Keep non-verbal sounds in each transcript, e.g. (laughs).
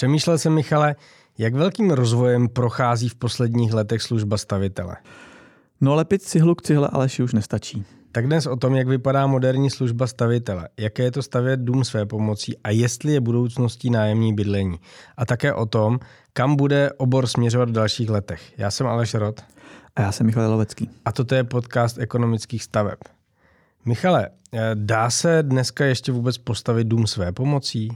Přemýšlel jsem, Michale, jak velkým rozvojem prochází v posledních letech služba stavitele? No lepit cihlu k cihle Aleši už nestačí. Tak dnes o tom, jak vypadá moderní služba stavitele, jaké je to stavět dům své pomocí a jestli je budoucností nájemní bydlení. A také o tom, kam bude obor směřovat v dalších letech. Já jsem Aleš Rod. A já jsem Michal Lovecký. A toto je podcast ekonomických staveb. Michale, dá se dneska ještě vůbec postavit dům své pomocí?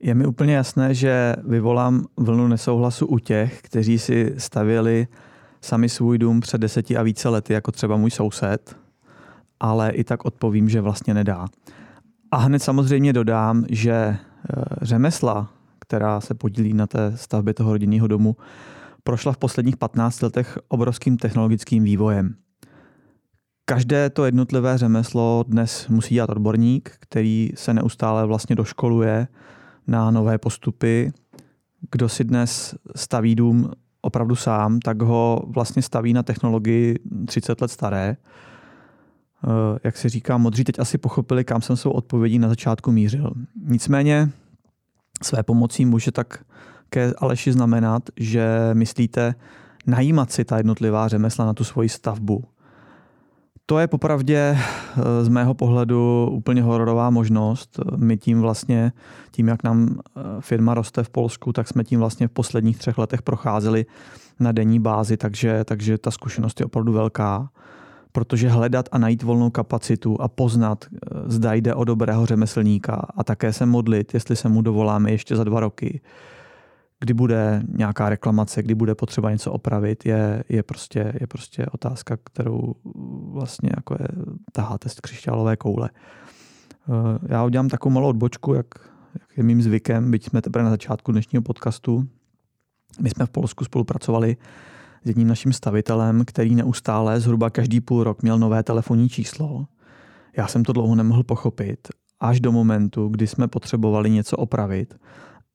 Je mi úplně jasné, že vyvolám vlnu nesouhlasu u těch, kteří si stavěli sami svůj dům před deseti a více lety, jako třeba můj soused, ale i tak odpovím, že vlastně nedá. A hned samozřejmě dodám, že eh, řemesla, která se podílí na té stavbě toho rodinného domu, prošla v posledních 15 letech obrovským technologickým vývojem. Každé to jednotlivé řemeslo dnes musí dělat odborník, který se neustále vlastně doškoluje na nové postupy. Kdo si dnes staví dům opravdu sám, tak ho vlastně staví na technologii 30 let staré. Eh, jak se říká, modří teď asi pochopili, kam jsem svou odpovědí na začátku mířil. Nicméně své pomocí může tak ke Aleši znamenat, že myslíte najímat si ta jednotlivá řemesla na tu svoji stavbu. To je popravdě eh, z mého pohledu úplně hororová možnost. My tím vlastně, tím jak nám eh, firma roste v Polsku, tak jsme tím vlastně v posledních třech letech procházeli na denní bázi, takže, takže ta zkušenost je opravdu velká. Protože hledat a najít volnou kapacitu a poznat, eh, zda jde o dobrého řemeslníka a také se modlit, jestli se mu dovoláme ještě za dva roky, kdy bude nějaká reklamace, kdy bude potřeba něco opravit, je, je, prostě, je prostě otázka, kterou vlastně jako je, taháte z křišťálové koule. Eh, já udělám takovou malou odbočku, jak, jak je mým zvykem, byť jsme teprve na začátku dnešního podcastu. My jsme v Polsku spolupracovali s jedním naším stavitelem, který neustále zhruba každý půl rok měl nové telefonní číslo. Já jsem to dlouho nemohl pochopit, až do momentu, kdy jsme potřebovali něco opravit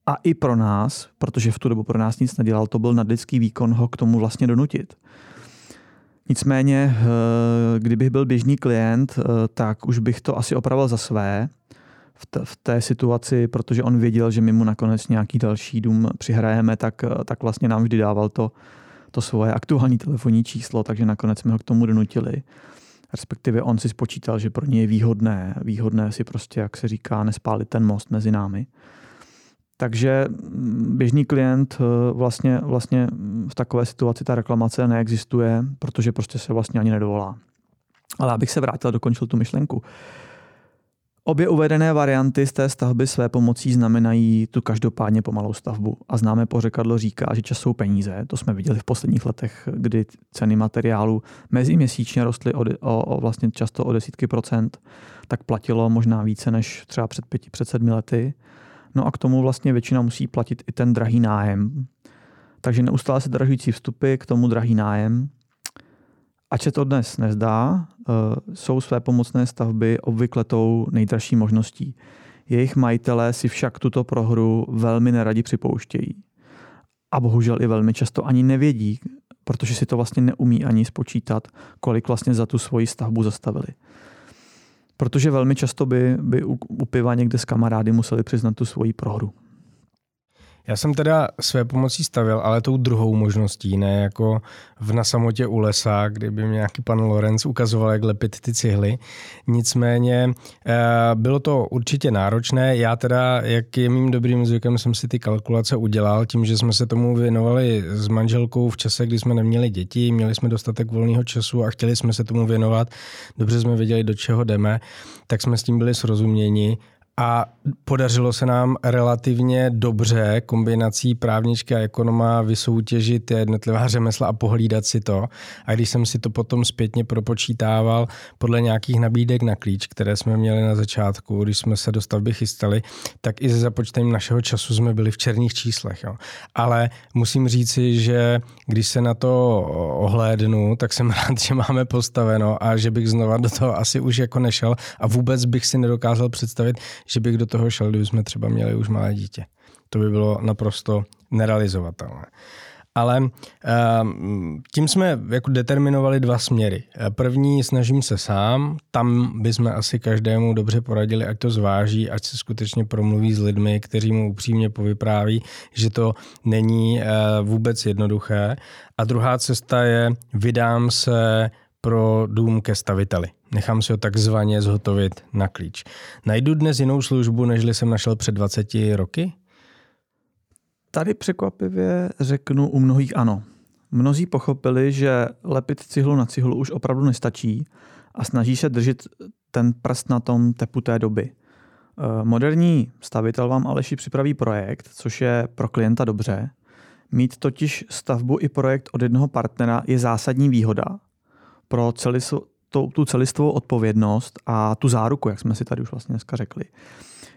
a i pro nás, protože v tu dobu pro nás nic nedělal, to byl nadlidský výkon ho k tomu vlastně donutit. Nicméně, eh, kdybych byl běžný klient, eh, tak už bych to asi opravil za své v té situaci, protože on věděl, že my mu nakonec nějaký další dům přihrajeme, tak, eh, tak vlastně nám vždy dával to, to svoje aktuální telefonní číslo, takže nakonec jsme ho k tomu donutili. Respektive on si spočítal, že pro ně je výhodné, výhodné si prostě, jak se říká, nespálit ten most mezi námi. Takže běžný klient eh, vlastně, vlastně v takové situaci ta reklamace neexistuje, protože prostě se vlastně ani nedovolá. Ale abych se vrátil a dokončil tu myšlenku. Obě uvedené varianty z té stavby své pomocí znamenají tu každopádně pomalou stavbu. A známe pořekadlo říká, že čas jsou peníze. To jsme viděli v posledních letech, kdy ceny materiálu meziměsíčně rostly o, o, o vlastně často o desítky procent. Tak platilo možná více než třeba před pěti, před sedmi lety. No a k tomu vlastně většina musí platit i ten drahý nájem. Takže neustále se dražující vstupy, k tomu drahý nájem. Ač se to dnes nezdá, eh, jsou své pomocné stavby obvykle tou nejdražší možností. Jejich majitelé si však tuto prohru velmi neradi připouštějí. A bohužel i velmi často ani nevědí, protože si to vlastně neumí ani spočítat, kolik vlastně za tu svoji stavbu zastavili protože velmi často by, by u, u piva někde s kamarády museli přiznat tu svoji prohru. Já jsem teda své pomocí stavil, ale tou druhou možností, ne jako v na samotě u lesa, kdyby mě nějaký pan Lorenz ukazoval, jak lepit ty cihly. Nicméně eh, bylo to určitě náročné. Já teda, jak je mým dobrým zvykem, jsem si ty kalkulace udělal tím, že jsme se tomu věnovali s manželkou v čase, kdy jsme neměli děti, měli jsme dostatek volného času a chtěli jsme se tomu věnovat. Dobře jsme věděli, do čeho jdeme, tak jsme s tím byli srozuměni a podařilo se nám relativně dobře kombinací právničky a ekonoma vysoutěžit jednotlivá řemesla a pohlídat si to. A když jsem si to potom zpětně propočítával podle nějakých nabídek na klíč, které jsme měli na začátku, když jsme se do stavby chystali, tak i se započtením našeho času jsme byli v černých číslech. Jo. Ale musím říci, že když se na to ohlédnu, tak jsem (laughs) rád, že máme postaveno a že bych znova do toho asi už jako nešel a vůbec bych si nedokázal představit, že bych do toho šel, kdyby jsme třeba měli už malé dítě. To by bylo naprosto nerealizovatelné. Ale ehm, tím jsme jako determinovali dva směry. První snažím se sám, tam bychom asi každému dobře poradili, ať to zváží, ať se skutečně promluví s lidmi, kteří mu upřímně povypráví, že to není eh, vůbec jednoduché. A druhá cesta je, vydám se pro dům ke staviteli. Nechám si ho takzvaně zhotovit na klíč. Najdu dnes jinou službu, nežli jsem našel před 20 roky? Tady překvapivě řeknu u mnohých ano. Mnozí pochopili, že lepit cihlu na cihlu už opravdu nestačí a snaží se držet ten prst na tom tepu té doby. Eh, moderní stavitel vám Aleši připraví projekt, což je pro klienta dobře. Mít totiž stavbu i projekt od jednoho partnera je zásadní výhoda pro tu, tu celistvou odpovědnost a tu záruku, jak jsme si tady už vlastně dneska řekli.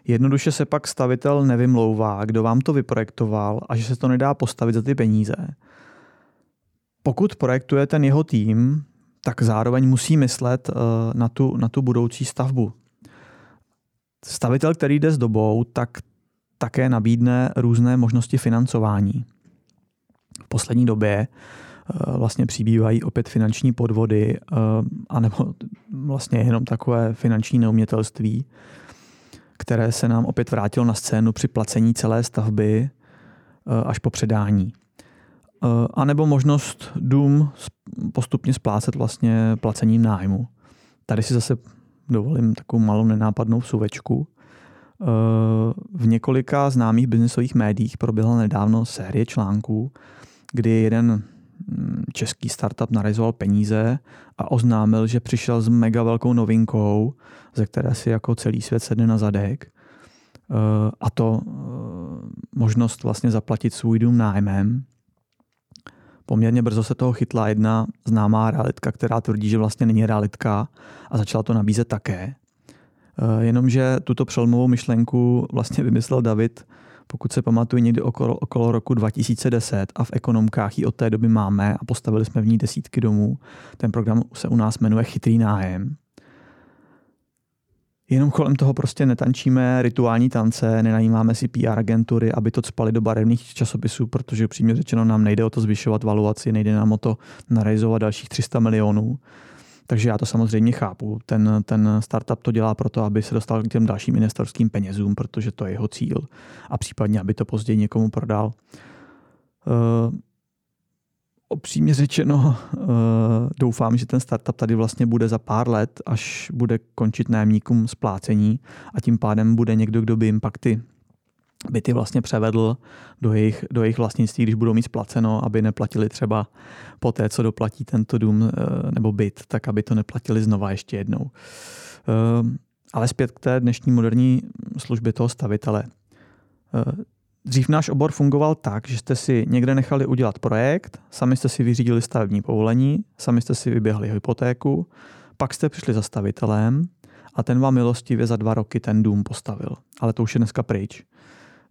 Jednoduše se pak stavitel nevymlouvá, kdo vám to vyprojektoval a že se to nedá postavit za ty peníze. Pokud projektuje ten jeho tým, tak zároveň musí myslet eh, na tu, na tu budoucí stavbu. Stavitel, který jde s dobou, tak také nabídne různé možnosti financování. V poslední době vlastně přibývají opět finanční podvody, eh, anebo vlastně jenom takové finanční neumětelství, které se nám opět vrátilo na scénu při placení celé stavby eh, až po předání. Eh, a nebo možnost dům postupně splácet vlastně placením nájmu. Tady si zase dovolím takovou malou nenápadnou suvečku. Eh, v několika známých biznesových médiích proběhla nedávno série článků, kdy jeden český startup narezoval peníze a oznámil, že přišel s mega velkou novinkou, ze které si jako celý svět sedne na zadek. Eh, a to eh, možnost vlastně zaplatit svůj dům nájmem. Poměrně brzo se toho chytla jedna známá realitka, která tvrdí, že vlastně není realitka a začala to nabízet také. Eh, jenomže tuto přelomovou myšlenku vlastně (laughs) vymyslel David, pokud se pamatuju, někdy okolo, okolo roku 2010 a v ekonomkách ji od té doby máme a postavili jsme v ní desítky domů. Ten program se u nás jmenuje Chytrý nájem. Jenom kolem toho prostě netančíme rituální tance, nenajímáme si PR agentury, aby to spali do barevných časopisů, protože upřímně řečeno nám nejde o to zvyšovat valuaci, nejde nám o to narealizovat dalších 300 milionů. Takže já to samozřejmě chápu. Ten, ten startup to dělá proto, aby se dostal k těm dalším investorským penězům, protože to je jeho cíl a případně, aby to později někomu prodal. Uh, Opřímně řečeno, uh, doufám, že ten startup tady vlastně bude za pár let, až bude končit nájemníkům splácení a tím pádem bude někdo, kdo by jim pak ty byty vlastně převedl do jejich, do jejich vlastnictví, když budou mít splaceno, aby neplatili třeba po té, co doplatí tento dům uh, nebo byt, tak aby to neplatili znova ještě jednou. Uh, ale zpět k té dnešní moderní službě toho stavitele. Dřív náš obor fungoval tak, že jste si někde nechali udělat projekt, sami jste si vyřídili stavební povolení, sami jste si vyběhli hypotéku, pak jste přišli za stavitelem a ten vám milostivě za dva roky ten dům postavil. Ale to už je dneska pryč.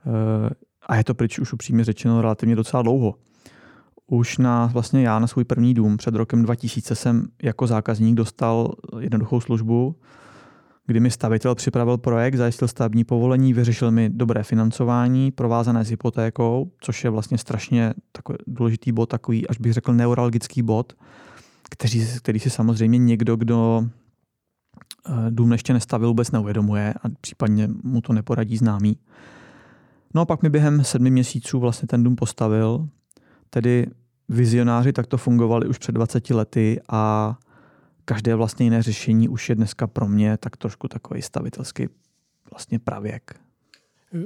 Eh, a je to pryč už upřímně řečeno relativně docela dlouho. Už na, vlastně já na svůj první dům před rokem 2000 jsem jako zákazník dostal jednoduchou službu, kdy mi stavitel připravil projekt, zajistil stavební povolení, vyřešil mi dobré financování, provázané s hypotékou, což je vlastně strašně takový důležitý bod, takový, až bych řekl, neuralgický bod, který, který si samozřejmě někdo, kdo eh, dům ještě nestavil, vůbec neuvědomuje a případně mu to neporadí známý. No a pak mi během sedmi měsíců vlastně ten dům postavil, tedy vizionáři takto fungovali už před 20 lety a každé vlastně jiné řešení už je dneska pro mě tak trošku takový stavitelský vlastně pravěk.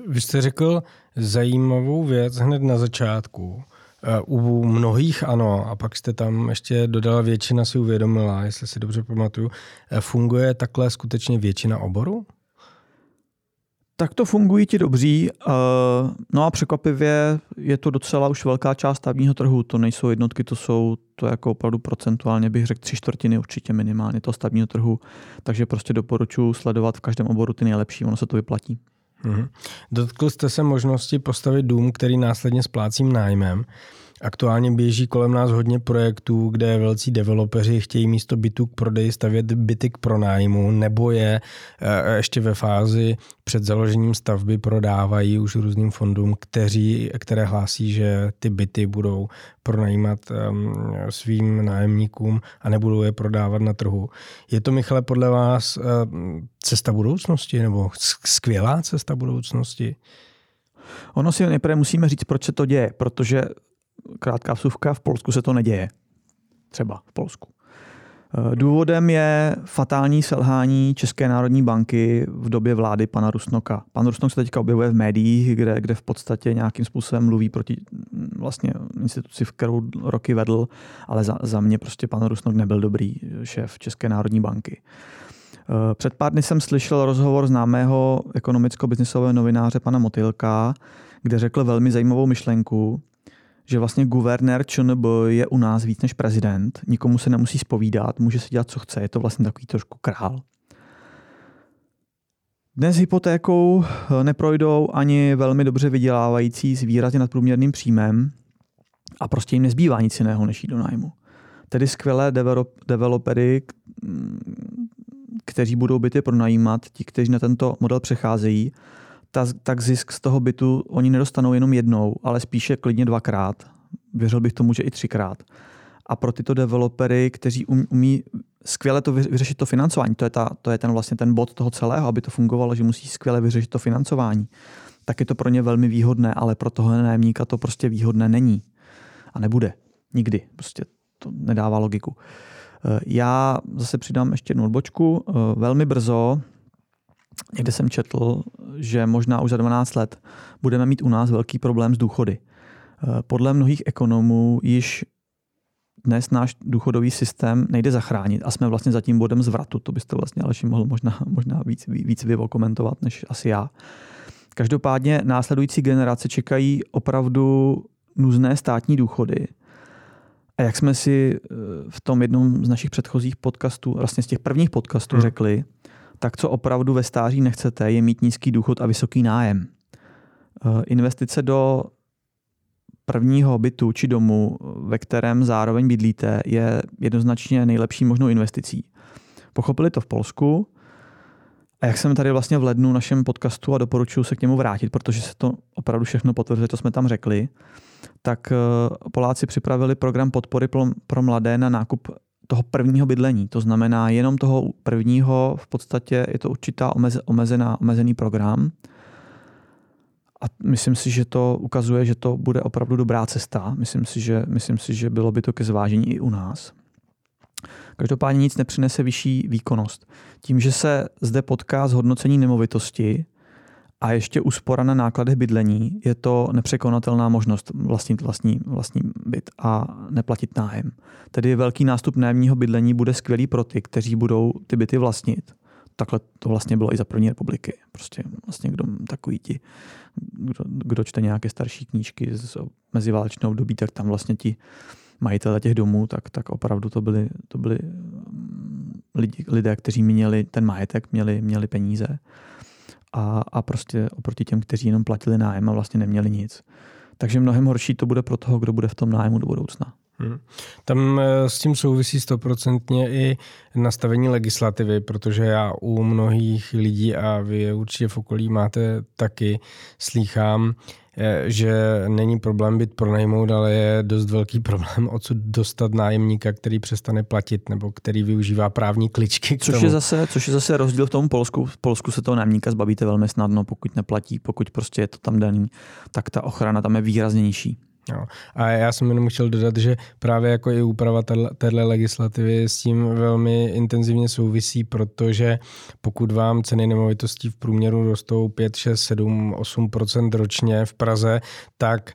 Vy jste řekl zajímavou věc hned na začátku. Eh, u mnohých ano, a pak jste tam ještě dodala, většina si uvědomila, jestli si dobře pamatuju. Eh, funguje takhle skutečně většina oboru? Tak to fungují ti dobří. Eh, no a překvapivě je to docela už velká část stavního trhu. To nejsou jednotky, to jsou to jako opravdu procentuálně bych řekl tři čtvrtiny určitě minimálně toho stavního trhu. Takže prostě doporučuji sledovat v každém oboru ty nejlepší, ono se to vyplatí. Mm-hmm. Dotkl jste se možnosti postavit dům, který následně splácím nájmem. Aktuálně běží kolem nás hodně projektů, kde velcí developeři chtějí místo bytů k prodeji stavět byty k pronájmu, nebo je eh, ještě ve fázi před založením stavby prodávají už různým fondům, kteří, které hlásí, že ty byty budou pronajímat svým nájemníkům a nebudou je prodávat na trhu. Je to, Michale, podle vás ehm, cesta budoucnosti nebo skvělá cesta budoucnosti? Ono si nejprve musíme říct, proč se to děje, protože krátká vsuvka, v Polsku se to neděje. Třeba v Polsku. Eh, důvodem je fatální selhání České národní banky v době vlády pana Rusnoka. Pan Rusnok se teďka objevuje v médiích, kde, kde v podstatě nějakým způsobem mluví proti mm, vlastně instituci, v kterou roky vedl, ale za, za mě prostě pan Rusnok nebyl dobrý šéf České národní banky. Eh, před pár dny jsem slyšel rozhovor známého ekonomicko-biznisového novináře pana Motylka, kde řekl velmi zajímavou myšlenku, že vlastně guvernér ČNB je u nás víc než prezident, nikomu se nemusí spovídat, může si dělat, co chce, je to vlastně takový trošku král. Dnes hypotékou eh, neprojdou ani velmi dobře vydělávající s výrazně nadprůměrným příjmem a prostě jim nezbývá nic jiného, než jít do nájmu. Tedy skvělé developery, kteří budou byty pronajímat, ti, kteří na tento model přecházejí, tak zisk z toho bytu oni nedostanou jenom jednou, ale spíše klidně dvakrát. Věřil bych tomu, že i třikrát. A pro tyto developery, kteří um, umí skvěle to vyřešit to financování, to je, ta, to je ten vlastně ten bod toho celého, aby to fungovalo, že musí skvěle vyřešit to financování, tak je to pro ně velmi výhodné, ale pro toho nájemníka to prostě výhodné není. A nebude. Nikdy. Prostě to nedává logiku. Eh, já zase přidám ještě jednu odbočku. Eh, velmi brzo, někde jsem četl, že možná už za 12 let budeme mít u nás velký problém s důchody. Eh, podle mnohých ekonomů již dnes náš důchodový systém nejde zachránit a jsme vlastně za tím bodem zvratu. To byste vlastně Aleši mohl možná, možná víc, víc vy komentovat než asi já. Každopádně následující generace čekají opravdu nuzné státní důchody, a jak jsme si eh, v tom jednom z našich předchozích podcastů, vlastně z těch prvních podcastů hmm. řekli, tak co opravdu ve stáří nechcete, je mít nízký důchod a vysoký nájem. Eh, investice do prvního bytu či domu, ve kterém zároveň bydlíte, je jednoznačně nejlepší možnou investicí. Pochopili to v Polsku a jak jsem tady vlastně v lednu našem podcastu a doporučuji se k němu vrátit, protože se to opravdu všechno potvrzuje, to jsme tam řekli, tak eh, Poláci připravili program podpory pro mladé na nákup toho prvního bydlení. To znamená jenom toho prvního, v podstatě je to určitá omezená, omezený program. A myslím si, že to ukazuje, že to bude opravdu dobrá cesta. Myslím si, že, myslím si, že bylo by to ke zvážení i u nás. Každopádně nic nepřinese vyšší výkonnost. Tím, že se zde potká zhodnocení nemovitosti, a ještě úspora na nákladech bydlení je to nepřekonatelná možnost vlastnit vlastní, vlastní byt a neplatit nájem. Tedy velký nástup nájemního bydlení bude skvělý pro ty, kteří budou ty byty vlastnit. Takhle to vlastně bylo i za první republiky. Prostě vlastně kdo takový ti, kdo, kdo čte nějaké starší knížky z meziválečného období, tak tam vlastně ti majitele těch domů, tak, tak opravdu to byli, to byli mm, lidi, lidé, kteří měli ten majetek, měli, měli peníze a, a prostě oproti těm, kteří jenom platili nájem a vlastně neměli nic. Takže mnohem horší to bude pro toho, kdo bude v tom nájmu do budoucna. Hmm. Tam eh, s tím souvisí stoprocentně i nastavení legislativy, protože já u mnohých lidí a vy určitě v okolí máte taky, slýchám, že není problém být pronajmout, ale je dost velký problém odsud dostat nájemníka, který přestane platit nebo který využívá právní kličky. K tomu. Což, je zase, což je zase rozdíl v tom Polsku. V Polsku se toho nájemníka zbavíte velmi snadno, pokud neplatí, pokud prostě je to tam daný, tak ta ochrana tam je výrazně nižší. No. A já jsem jenom chtěl dodat, že právě jako i úprava téhle legislativy s tím velmi intenzivně souvisí, protože pokud vám ceny nemovitostí v průměru rostou 5, 6, 7, 8% ročně v Praze, tak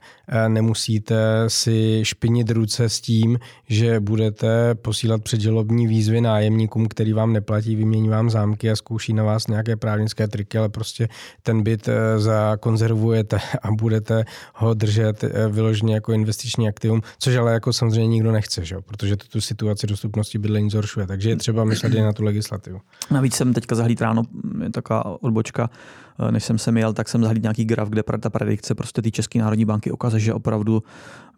nemusíte si špinit ruce s tím, že budete posílat předželobní výzvy nájemníkům, který vám neplatí, vymění vám zámky a zkouší na vás nějaké právnické triky, ale prostě ten byt eh, zakonzervujete a budete ho držet eh, vyloženě jako investiční aktivum, což ale jako samozřejmě nikdo nechce, že? protože to tu situaci dostupnosti bydlení zhoršuje. Takže je třeba myslet i na tu legislativu. Navíc jsem teďka zahlít ráno, je taková odbočka, Eh, než jsem se měl, tak jsem zahlídl nějaký graf, kde ta predikce prostě té České národní banky ukazuje, že opravdu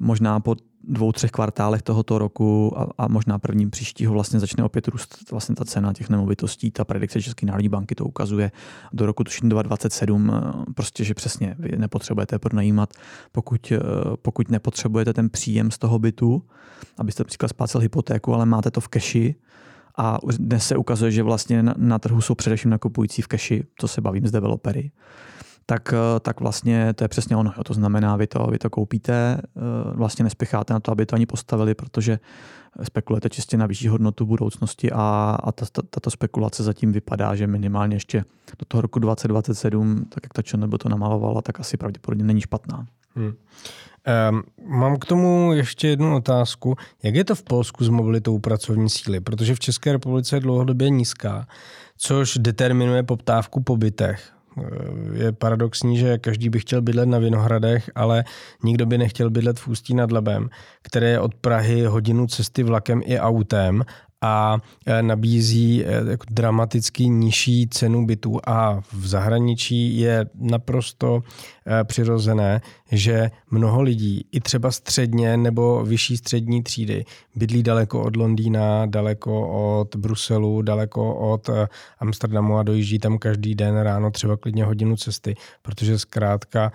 možná po dvou, třech kvartálech tohoto roku a, a možná prvním příštího vlastně začne opět růst vlastně ta cena těch nemovitostí. Ta predikce České národní banky to ukazuje do roku tuším 2027, eh, prostě, že přesně vy nepotřebujete pronajímat, pokud, eh, pokud nepotřebujete ten příjem z toho bytu, abyste například splácel hypotéku, ale máte to v keši, a dnes se ukazuje, že vlastně na, na trhu jsou především nakupující v keši, co se bavím s developery. Tak, eh, tak vlastně to je přesně ono. To znamená, vy to, vy to koupíte, eh, vlastně nespěcháte na to, aby to ani postavili, protože spekulujete čistě na vyšší hodnotu budoucnosti a, a ta, ta, tato spekulace zatím vypadá, že minimálně ještě do toho roku 2027, tak jak ta ČNB to namalovala, tak asi pravděpodobně není špatná. Hmm. Um, mám k tomu ještě jednu otázku. Jak je to v Polsku s mobilitou pracovní síly? Protože v České republice je dlouhodobě nízká, což determinuje poptávku po bytech. Je paradoxní, že každý by chtěl bydlet na Vinohradech, ale nikdo by nechtěl bydlet v Ústí nad Labem, které je od Prahy hodinu cesty vlakem i autem a e, nabízí e, jako dramaticky nižší cenu bytů a v zahraničí je naprosto e, přirozené, že mnoho lidí, i třeba středně nebo vyšší střední třídy, bydlí daleko od Londýna, daleko od Bruselu, daleko od Amsterdamu a dojíždí tam každý den ráno třeba klidně hodinu cesty, protože zkrátka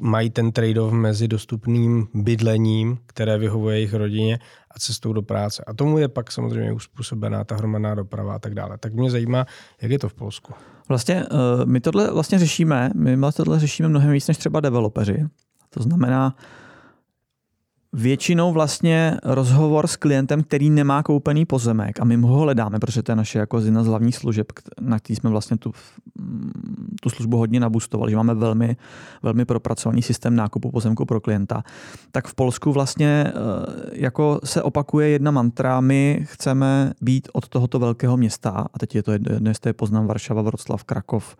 mají ten trade-off mezi dostupným bydlením, které vyhovuje jejich rodině a cestou do práce. A tomu je pak samozřejmě uspůsobená ta hromadná doprava a tak dále. Tak mě zajímá, jak je to v Polsku. Vlastně uh, my tohle vlastně řešíme, my tohle řešíme mnohem víc než třeba developeři. To znamená, většinou vlastně rozhovor s klientem, který nemá koupený pozemek a my ho hledáme, protože to je naše jako jedna z hlavních služeb, na který jsme vlastně tu, tu službu hodně nabustovali, že máme velmi, velmi propracovaný systém nákupu pozemku pro klienta. Tak v Polsku vlastně eh, jako se opakuje jedna mantra, my chceme být od tohoto velkého města, a teď je to jedno, jestli je Poznam, Varšava, Vroclav, Krakov,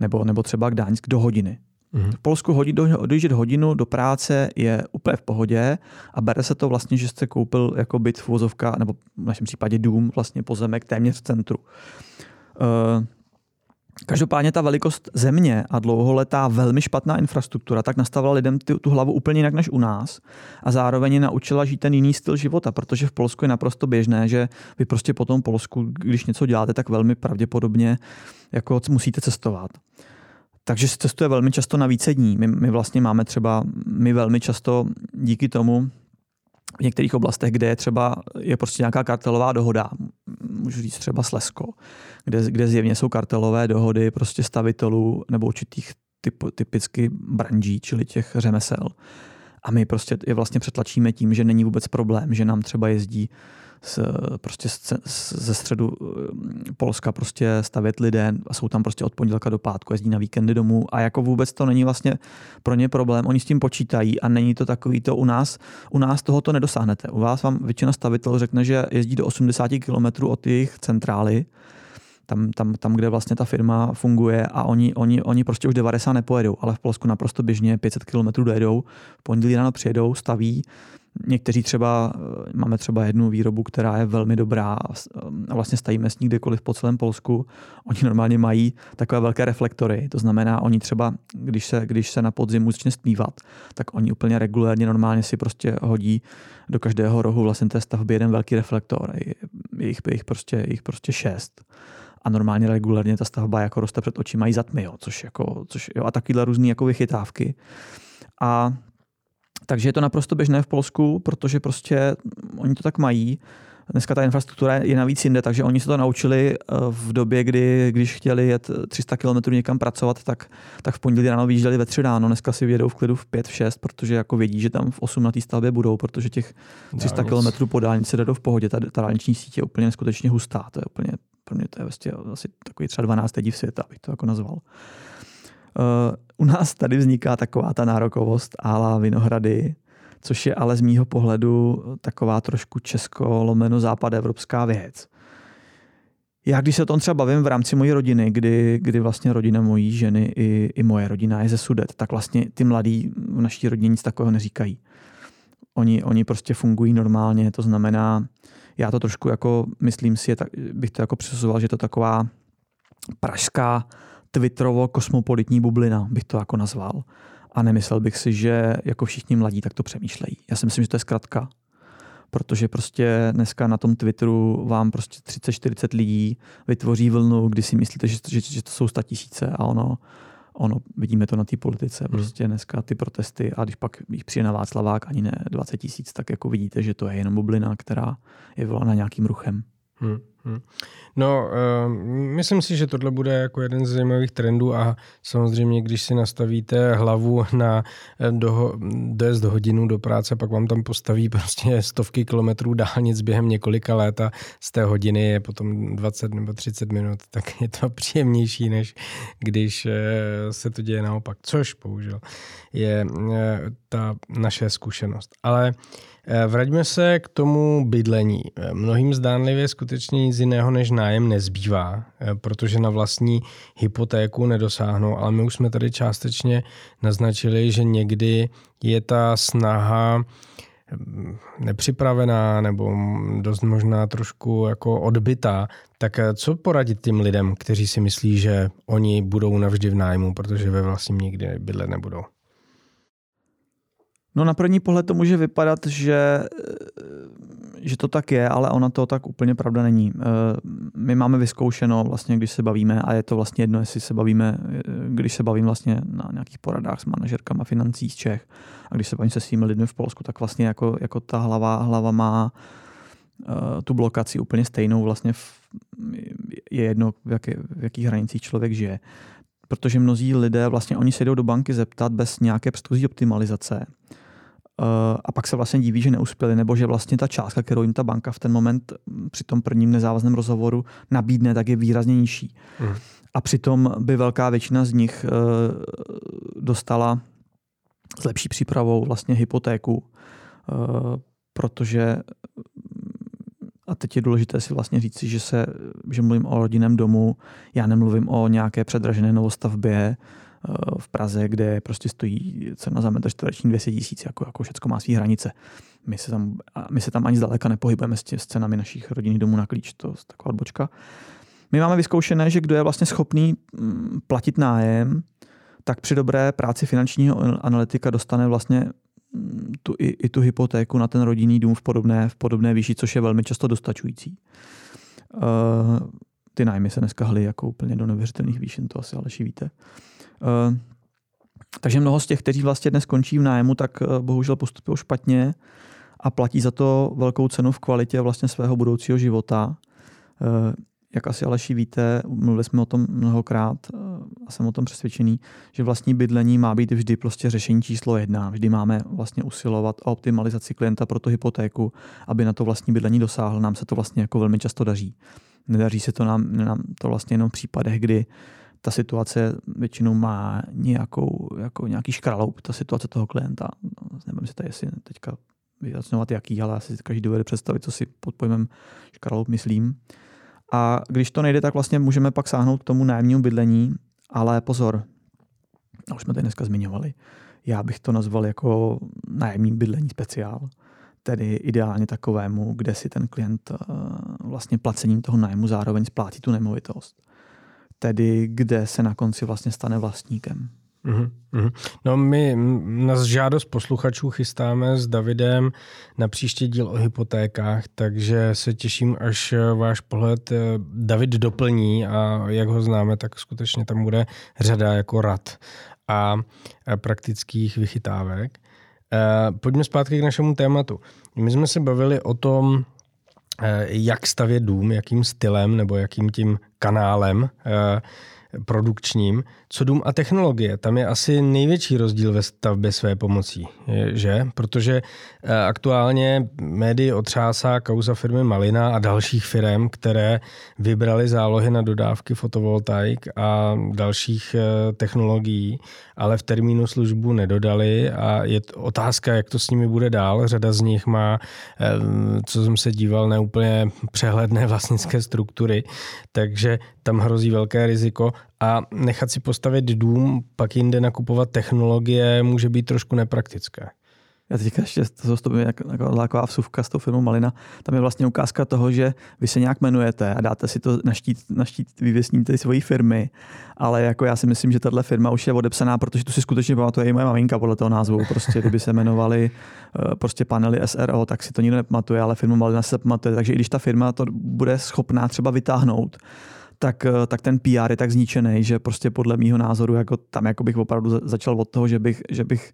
nebo, nebo třeba Gdaňsk do hodiny. Mm-hmm. V Polsku hodí, do, dojíždět hodinu do práce je úplně v pohodě a bere se to vlastně, že jste koupil jako byt v vozovka, nebo v našem případě dům, vlastně pozemek téměř v centru. Uh, Každopádně ta velikost země a dlouholetá velmi špatná infrastruktura tak nastavila lidem ty, tu hlavu úplně jinak než u nás a zároveň je naučila žít ten jiný styl života, protože v Polsku je naprosto běžné, že vy prostě po tom Polsku, když něco děláte, tak velmi pravděpodobně jako musíte cestovat. Takže se cestuje velmi často na více dní. My, my vlastně máme třeba, my velmi často díky tomu, v některých oblastech, kde je třeba je prostě nějaká kartelová dohoda, můžu říct třeba Slesko, kde, kde zjevně jsou kartelové dohody prostě stavitelů nebo určitých typ, typicky branží, čili těch řemesel. A my prostě je vlastně přetlačíme tím, že není vůbec problém, že nám třeba jezdí z, prostě ze středu eh, Polska prostě stavět lidé a jsou tam prostě od pondělka do pátku, jezdí na víkendy domů a jako vůbec to není vlastně pro ně problém. Oni s tím počítají a není to takový to u nás. U nás tohoto nedosáhnete. U vás vám většina stavitelů řekne, že jezdí do 80 km od jejich centrály, tam, tam, tam, kde vlastně ta firma funguje a oni, oni, oni prostě už 90 nepojedou, ale v Polsku naprosto běžně 500 km dojedou, v pondělí ráno přijedou, staví, Někteří třeba, eh, máme třeba jednu výrobu, která je velmi dobrá a vlastně stavíme s ní kdekoliv po celém Polsku. Oni normálně mají takové velké reflektory, to znamená, oni třeba, když se, když se na podzimu začne stmívat, tak oni úplně regulérně normálně si prostě hodí do každého rohu vlastně té stavby jeden velký reflektor. Je jich, jich, prostě, jich prostě šest a normálně regulárně ta stavba jako roste před očima i zatmy, jo, což jako, což, jo, a takovýhle různý jako vychytávky. A takže je to naprosto běžné v Polsku, protože prostě oni to tak mají. Dneska ta infrastruktura je navíc jinde, takže oni se to naučili eh, v době, kdy, když chtěli jet 300 km někam pracovat, tak, tak v pondělí ráno vyjížděli ve 3 ráno. Dneska si vědou v klidu v 5, v 6, protože jako vědí, že tam v 8 na té stavbě budou, protože těch 300 km po dálnici jdou v pohodě. Ta, ta dálniční sítě je úplně neskutečně hustá. To je úplně, pro mě to je vlastně asi takový třeba 12 lidí v světa, abych to jako nazval. Uh, u nás tady vzniká taková ta nárokovost ála Vinohrady, což je ale z mýho pohledu taková trošku česko lomeno západ evropská věc. Já když se o tom třeba bavím v rámci mojí rodiny, kdy, kdy vlastně rodina mojí ženy i, i moje rodina je ze Sudet, tak vlastně ty mladí v naší rodině nic takového neříkají. oni, oni prostě fungují normálně, to znamená, já to trošku jako, myslím si, tak, bych to jako přisuzoval, že to taková pražská twitterovo-kosmopolitní bublina, bych to jako nazval. A nemyslel bych si, že jako všichni mladí tak to přemýšlejí. Já si myslím, že to je zkratka. Protože prostě dneska na tom Twitteru vám prostě 30-40 lidí vytvoří vlnu, kdy si myslíte, že, že, že to jsou tisíce a ono, ono, vidíme to na té politice, hmm. prostě dneska ty protesty a když pak jich přijde na Václavák ani ne 20 tisíc, tak jako vidíte, že to je jenom bublina, která je volána nějakým ruchem. Hmm. Hmm. No, uh, myslím si, že tohle bude jako jeden z zajímavých trendů a samozřejmě, když si nastavíte hlavu na eh, doho, dojezd hodinu do práce, pak vám tam postaví prostě stovky kilometrů dálnic během několika let a z té hodiny je potom 20 nebo 30 minut, tak je to (laughs) příjemnější, než když uh, se to děje naopak, což bohužel je uh, ta naše zkušenost. Ale Eh, vraťme se k tomu bydlení. Eh, mnohým zdánlivě skutečně nic jiného než nájem nezbývá, eh, protože na vlastní hypotéku nedosáhnou, ale my už jsme tady částečně naznačili, že někdy je ta snaha nepřipravená nebo dost možná trošku jako odbytá, tak co poradit těm lidem, kteří si myslí, že oni budou navždy v nájmu, protože ve vlastním nikdy bydlet nebudou? No na první pohled to může vypadat, že, že to tak je, ale ona to tak úplně pravda není. Eh, my máme vyzkoušeno vlastně, když se bavíme, a je to vlastně jedno, jestli se bavíme, eh, když se bavím vlastně na nějakých poradách s manažerkama financí z Čech a když se bavím se svými lidmi v Polsku, tak vlastně jako, jako ta hlava, hlava má tu blokaci úplně stejnou, vlastně v, je jedno, v, jaké, v jakých hranicích člověk žije. Protože mnozí lidé vlastně oni se jdou do banky zeptat bez nějaké předchozí optimalizace Eh, a pak se vlastně diví, že neuspěli, nebo že vlastně ta částka, kterou jim ta banka v ten moment při tom prvním nezávazném rozhovoru nabídne, tak je výrazně nižší. Mm. A přitom by velká většina z nich eh, dostala s lepší přípravou vlastně hypotéku, eh, protože a teď je důležité si vlastně říci, že, se, že mluvím o rodinném domu, já nemluvím o nějaké předražené novostavbě, v Praze, kde prostě stojí cena za metr čtvereční 200 tisíc, jako, jako všechno má své hranice. My se, tam, my se tam ani zdaleka nepohybujeme s, tě, s cenami našich rodinných domů na klíč, to je taková odbočka. My máme vyzkoušené, že kdo je vlastně schopný mm, platit nájem, tak při dobré práci finančního analytika dostane vlastně mm, tu, i, i tu hypotéku na ten rodinný dům v podobné, v podobné výši, což je velmi často dostačující. Uh, ty nájmy se dneska hly jako úplně do neuvěřitelných výšin, to asi Aleši víte. Eh, takže mnoho z těch, kteří vlastně dnes končí v nájmu, tak eh, bohužel postupují špatně a platí za to velkou cenu v kvalitě vlastně svého budoucího života. Eh, jak asi Aleši víte, mluvili jsme o tom mnohokrát a jsem o tom přesvědčený, že vlastní bydlení má být vždy prostě řešení číslo jedna. Vždy máme vlastně usilovat o optimalizaci klienta pro tu hypotéku, aby na to vlastní bydlení dosáhl. Nám se to vlastně jako velmi často daří. Nedaří se to nám, nám to vlastně jenom v případech, kdy ta situace většinou má nějakou, jako nějaký škraloup, ta situace toho klienta. Nevím si tady jestli teďka vyjasňovat jaký, ale asi každý dovede představit, co si pod pojmem škraloup myslím. A když to nejde, tak vlastně můžeme pak sáhnout k tomu nájemnímu bydlení, ale pozor, už jsme tady dneska zmiňovali, já bych to nazval jako nájemní bydlení speciál, tedy ideálně takovému, kde si ten klient eh, vlastně placením toho nájmu zároveň splátí tu nemovitost tedy kde se na konci vlastně stane vlastníkem. Mm-hmm. No my na žádost posluchačů chystáme s Davidem na příští díl o hypotékách, takže se těším, až váš pohled eh, David doplní a jak ho známe, tak skutečně tam bude řada jako rad a praktických vychytávek. Eh, pojďme zpátky k našemu tématu. My jsme se bavili o tom, Eh, jak stavět dům, jakým stylem nebo jakým tím kanálem eh, produkčním. Co dům a technologie, tam je asi největší rozdíl ve stavbě své pomocí, že? Protože eh, aktuálně médii otřásá kauza firmy Malina a dalších firm, které vybrali zálohy na dodávky fotovoltaik a dalších eh, technologií, ale v termínu službu nedodali a je otázka, jak to s nimi bude dál. Řada z nich má, eh, co jsem se díval, neúplně přehledné (laughs) vlastnické struktury, takže tam hrozí velké riziko a nechat si postavit dům, pak jinde nakupovat technologie může být trošku nepraktické. já teďka ještě to, je jako taková vsuvka s tou firmou Malina, tam je vlastně ukázka toho, že vy se nějak jmenujete a dáte si to na štít, na štít vyvěsníte svojí firmy, ale jako já si myslím, že tahle firma už je odepsaná, protože tu si skutečně pamatuje i moje maminka podle toho názvu. Prostě kdyby se jmenovali eh, prostě panely SRO, tak si to nikdo nepamatuje, ale firma Malina se pamatuje. Takže i když ta firma to bude schopná třeba vytáhnout, tak, eh, tak ten PR je tak zničený, že prostě podle mýho názoru jako tam jako bych opravdu začal od toho, že bych, že bych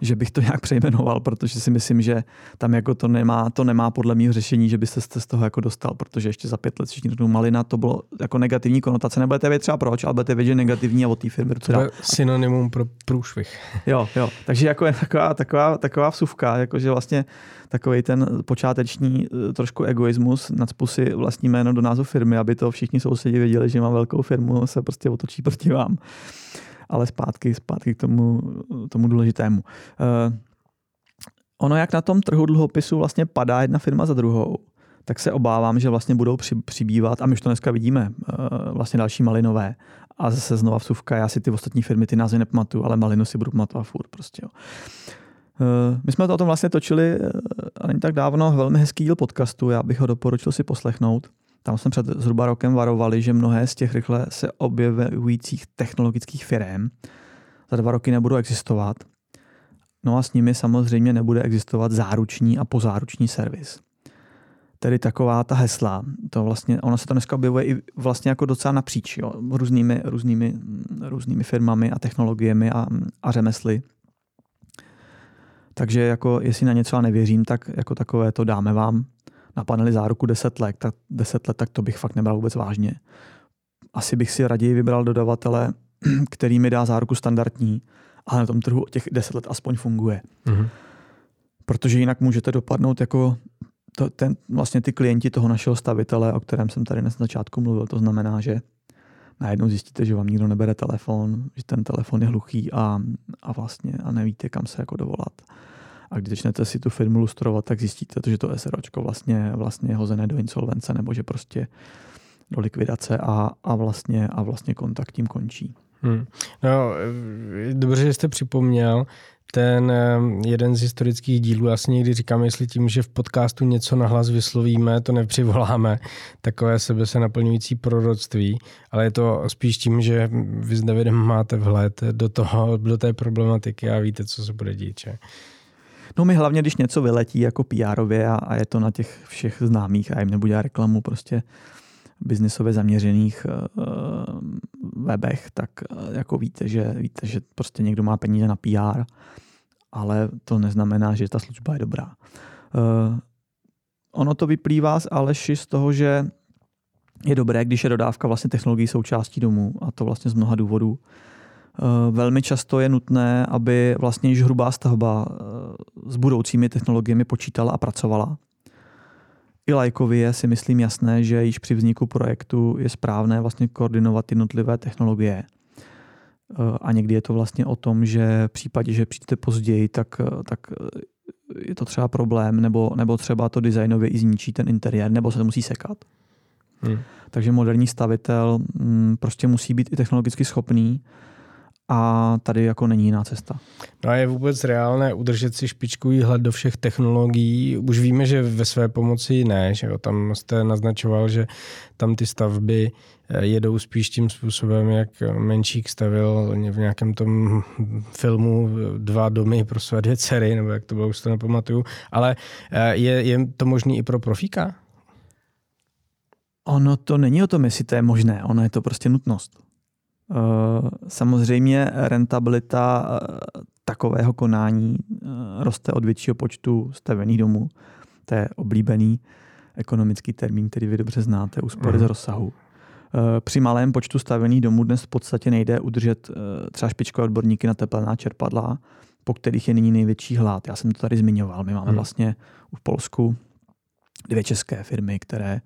že bych to nějak přejmenoval, protože si myslím, že tam jako to nemá, to nemá podle mého řešení, že byste se z toho jako dostal, protože ještě za pět let všichni řeknou malina, to bylo jako negativní konotace. Nebudete vědět třeba proč, ale budete vědět, že negativní a od té firmy. To je synonymum pro průšvih. Jo, jo. Takže jako je taková, taková, taková vsuvka, jakože vlastně takový ten počáteční eh, trošku egoismus, nadspu si vlastní jméno do názvu firmy, aby to všichni sousedi věděli, že mám velkou firmu, se prostě otočí proti vám ale zpátky, zpátky k tomu, tomu důležitému. Uh, ono, jak na tom trhu dluhopisu vlastně padá jedna firma za druhou, tak se obávám, že vlastně budou při, přibývat, a my už to dneska vidíme, uh, vlastně další malinové. A zase znova vsuvka, já si ty ostatní firmy, ty názvy nepamatuju, ale malinu si budu pamatovat furt prostě. Jo. Uh, my jsme to o tom vlastně točili ani tak dávno, velmi hezký díl podcastu, já bych ho doporučil si poslechnout. Tam jsme před zhruba rokem varovali, že mnohé z těch rychle se objevujících technologických firm za dva roky nebudou existovat. No a s nimi samozřejmě nebude existovat záruční a pozáruční servis. Tedy taková ta hesla, to vlastně, ono se to dneska objevuje i vlastně jako docela napříč, jo, různými, různými, různými firmami a technologiemi a, a řemesly. Takže jako jestli na něco nevěřím, tak jako takové to dáme vám na paneli záruku 10 let, tak 10 let, tak to bych fakt nebral vůbec vážně. Asi bych si raději vybral dodavatele, (clears throat) který mi dá záruku standardní, ale na tom trhu těch 10 let aspoň funguje. Mm-hmm. Protože jinak můžete dopadnout jako to, ten, vlastně ty klienti toho našeho stavitele, o kterém jsem tady na začátku mluvil. To znamená, že najednou zjistíte, že vám nikdo nebere telefon, že ten telefon je hluchý a, a vlastně a nevíte, kam se jako dovolat. A když začnete si tu firmu lustrovat, tak zjistíte, že to SROčko vlastně, vlastně je hozené do insolvence nebo že prostě do likvidace a, a, vlastně, a vlastně kontakt tím končí. Hmm. No, dobře, že jste připomněl ten jeden z historických dílů. Já si někdy říkám, jestli tím, že v podcastu něco nahlas vyslovíme, to nepřivoláme, takové sebe se naplňující proroctví, ale je to spíš tím, že vy s Davidem máte vhled do, toho, do té problematiky a víte, co se bude dít. Že? No my hlavně, když něco vyletí jako pr a, a je to na těch všech známých a jim nebude reklamu prostě biznisově zaměřených uh, webech, tak uh, jako víte že, víte, že prostě někdo má peníze na PR, ale to neznamená, že ta služba je dobrá. Uh, ono to vyplývá z Aleši z toho, že je dobré, když je dodávka vlastně technologií součástí domu a to vlastně z mnoha důvodů. Eh, velmi často je nutné, aby vlastně již hrubá stavba eh, s budoucími technologiemi počítala a pracovala. I lajkově si myslím jasné, že již při vzniku projektu je správné vlastně koordinovat jednotlivé technologie. Eh, a někdy je to vlastně o tom, že v případě, že přijdete později, tak, tak je to třeba problém, nebo, nebo třeba to designově i zničí ten interiér, nebo se to musí sekat. Hmm. Takže moderní stavitel mm, prostě musí být i technologicky schopný a tady jako není jiná cesta. No a je vůbec reálné udržet si špičkový hled do všech technologií? Už víme, že ve své pomoci ne, že jo? tam jste naznačoval, že tam ty stavby eh, jedou spíš tím způsobem, jak Menšík stavil v nějakém tom filmu dva domy pro své dvě dcery, nebo jak to bylo, už to nepamatuju. Ale eh, je, je to možný i pro profíka? Ono to není o tom, jestli to je možné, ono je to prostě nutnost. Eh, samozřejmě rentabilita eh, takového konání eh, roste od většího počtu stavených domů. To je oblíbený ekonomický termín, který vy dobře znáte, úspory mm. z rozsahu. Při malém počtu stavených domů dnes v podstatě nejde udržet třeba špičkové odborníky na tepelná čerpadla, po kterých je nyní největší hlad. Já jsem to tady zmiňoval. My máme mm. vlastně v Polsku dvě české firmy, které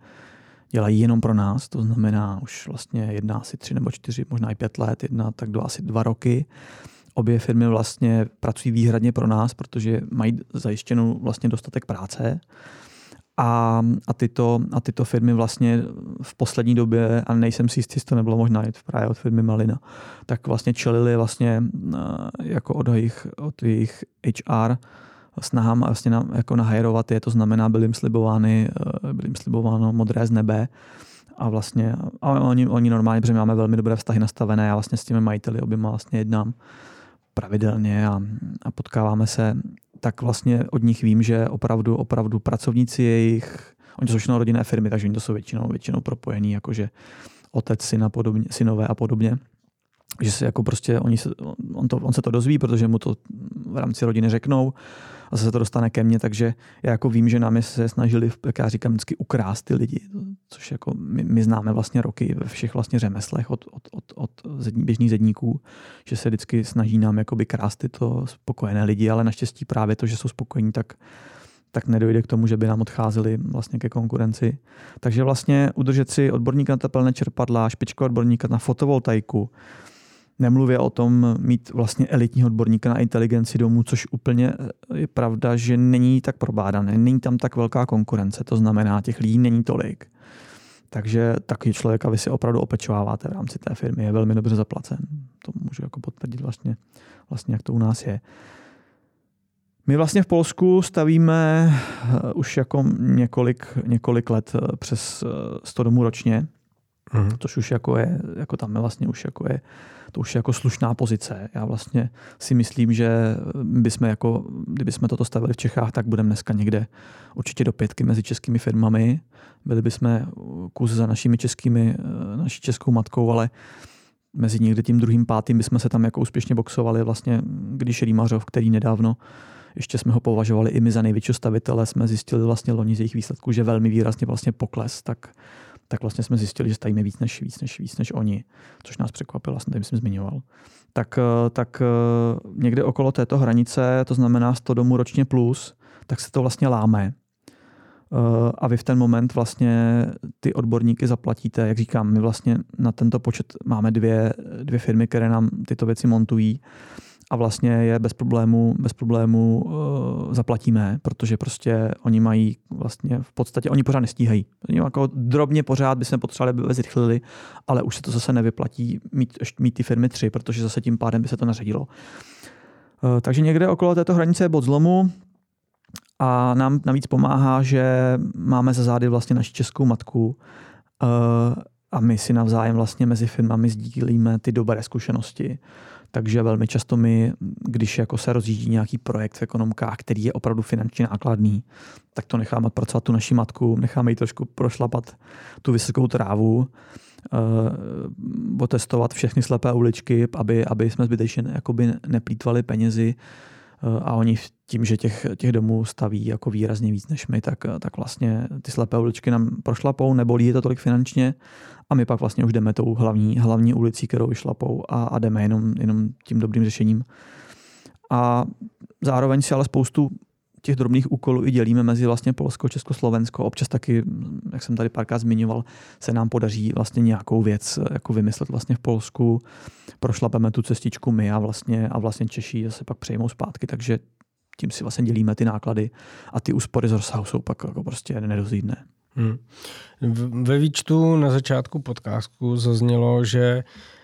dělají jenom pro nás, to znamená už vlastně jedna asi tři nebo čtyři, možná i pět let, jedna tak do asi dva roky. Obě firmy vlastně pracují výhradně pro nás, protože mají zajištěnou vlastně dostatek práce. A, a, tyto, a tyto firmy vlastně v poslední době, a nejsem si jistý, to nebylo možná i právě od firmy Malina, tak vlastně čelili vlastně jako od jejich, od jejich HR snahám vlastně na, jako nahajerovat je, to znamená, byly jim slibovány, eh, byly jim slibováno modré z nebe. A vlastně a oni, oni normálně, protože máme velmi dobré vztahy nastavené, já vlastně s těmi majiteli oběma vlastně jednám pravidelně a, a potkáváme se, tak vlastně od nich vím, že opravdu, opravdu pracovníci jejich, oni jsou všechno rodinné firmy, takže oni to jsou většinou, většinou propojení, jakože otec, syn a podobně, synové a podobně. Že se jako prostě oni se, on, to, on se to dozví, protože mu to v rámci rodiny řeknou a se to dostane ke mně, takže já jako vím, že nám se snažili, jak já říkám, vždycky ukrást ty lidi, což jako my, my známe vlastně roky ve všech vlastně řemeslech od, od, od, od zední, běžných zedníků, že se vždycky snaží nám jakoby krást tyto spokojené lidi, ale naštěstí právě to, že jsou spokojení, tak tak nedojde k tomu, že by nám odcházeli vlastně ke konkurenci. Takže vlastně udržet si odborníka na tepelné čerpadla, špičko odborníka na fotovoltaiku, Nemluvě o tom mít vlastně elitního odborníka na inteligenci domů, což úplně eh, je pravda, že není tak probádané, není tam tak velká konkurence, to znamená, těch lidí není tolik. Takže takový člověka vy si opravdu opečováváte v rámci té firmy, je velmi dobře zaplacen. To můžu jako potvrdit vlastně, vlastně jak to u nás je. My vlastně v Polsku stavíme eh, už jako několik, několik let eh, přes 100 domů ročně, mm. což už jako je, jako tam je vlastně už jako je to už je jako slušná pozice. Já vlastně si myslím, že bychom jako, kdybychom toto stavili v Čechách, tak budeme dneska někde určitě do pětky mezi českými firmami. Byli bychom kus za našimi českými, naší českou matkou, ale mezi někde tím druhým pátým bychom se tam jako úspěšně boxovali. Vlastně, když Rýmařov, který nedávno ještě jsme ho považovali i my za největší stavitele, jsme zjistili vlastně loni z jejich výsledků, že velmi výrazně vlastně pokles, tak tak vlastně jsme zjistili, že stavíme víc než, víc než, víc než oni, což nás překvapilo, vlastně tady jsem zmiňoval. Tak, eh, tak eh, někde okolo této hranice, to znamená 100 domů ročně plus, tak se to vlastně láme. Eh, a vy v ten moment vlastně ty odborníky zaplatíte. Jak říkám, my vlastně na tento počet máme dvě, dvě firmy, které nám tyto věci montují a vlastně je bez problému, bez problému uh, zaplatíme, protože prostě oni mají vlastně v podstatě, oni pořád nestíhají. Oni jako drobně pořád by se potřebovali, aby zrychlili, ale už se to zase nevyplatí mít, mít ty firmy tři, protože zase tím pádem by se to naředilo. Uh, takže někde okolo této hranice je bod zlomu a nám navíc pomáhá, že máme za zády vlastně naši českou matku uh, a my si navzájem vlastně mezi firmami sdílíme ty dobré zkušenosti. Takže velmi často my, když jako se rozjíždí nějaký projekt v ekonomkách, který je opravdu finančně nákladný, tak to necháme odpracovat tu naši matku, necháme jí trošku prošlapat tu vysokou trávu, uh, otestovat všechny slepé uličky, aby, aby jsme zbytečně jakoby neplýtvali penězi a oni tím, že těch, těch domů staví jako výrazně víc než my, tak, tak vlastně ty slepé uličky nám prošlapou, nebolí je to tolik finančně a my pak vlastně už jdeme tou hlavní, hlavní ulicí, kterou vyšlapou a, a jdeme jenom, jenom tím dobrým řešením. A zároveň si ale spoustu těch drobných úkolů i dělíme mezi vlastně Polsko, Česko, Slovensko. Občas taky, jak jsem tady párkrát zmiňoval, se nám podaří vlastně nějakou věc jako vymyslet vlastně v Polsku. Prošlapeme tu cestičku my a vlastně, a vlastně Češi zase pak přejmou zpátky, takže tím si vlastně dělíme ty náklady a ty úspory z rozsahu jsou pak jako prostě nedozídné. Hmm. Ve výčtu na začátku podcastu zaznělo, že eh,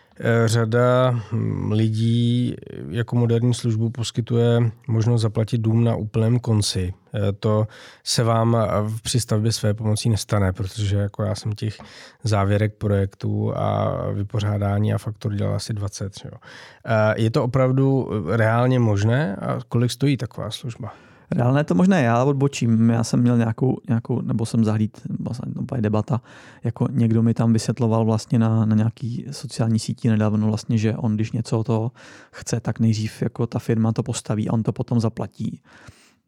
řada hm, lidí jako moderní službu poskytuje možnost zaplatit dům na úplném konci. Eh, to se vám v přístavbě své pomocí nestane, protože jako já jsem těch závěrek projektů a vypořádání a faktor dělal asi 20. Jo. Eh, je to opravdu reálně možné a kolik stojí taková služba? Reálné to možné, já odbočím. Já jsem měl nějakou, nějakou nebo jsem zahlíd, vlastně debata, jako někdo mi tam vysvětloval vlastně na, na nějaký sociální síti nedávno vlastně, že on když něco to chce, tak nejdřív jako ta firma to postaví a on to potom zaplatí.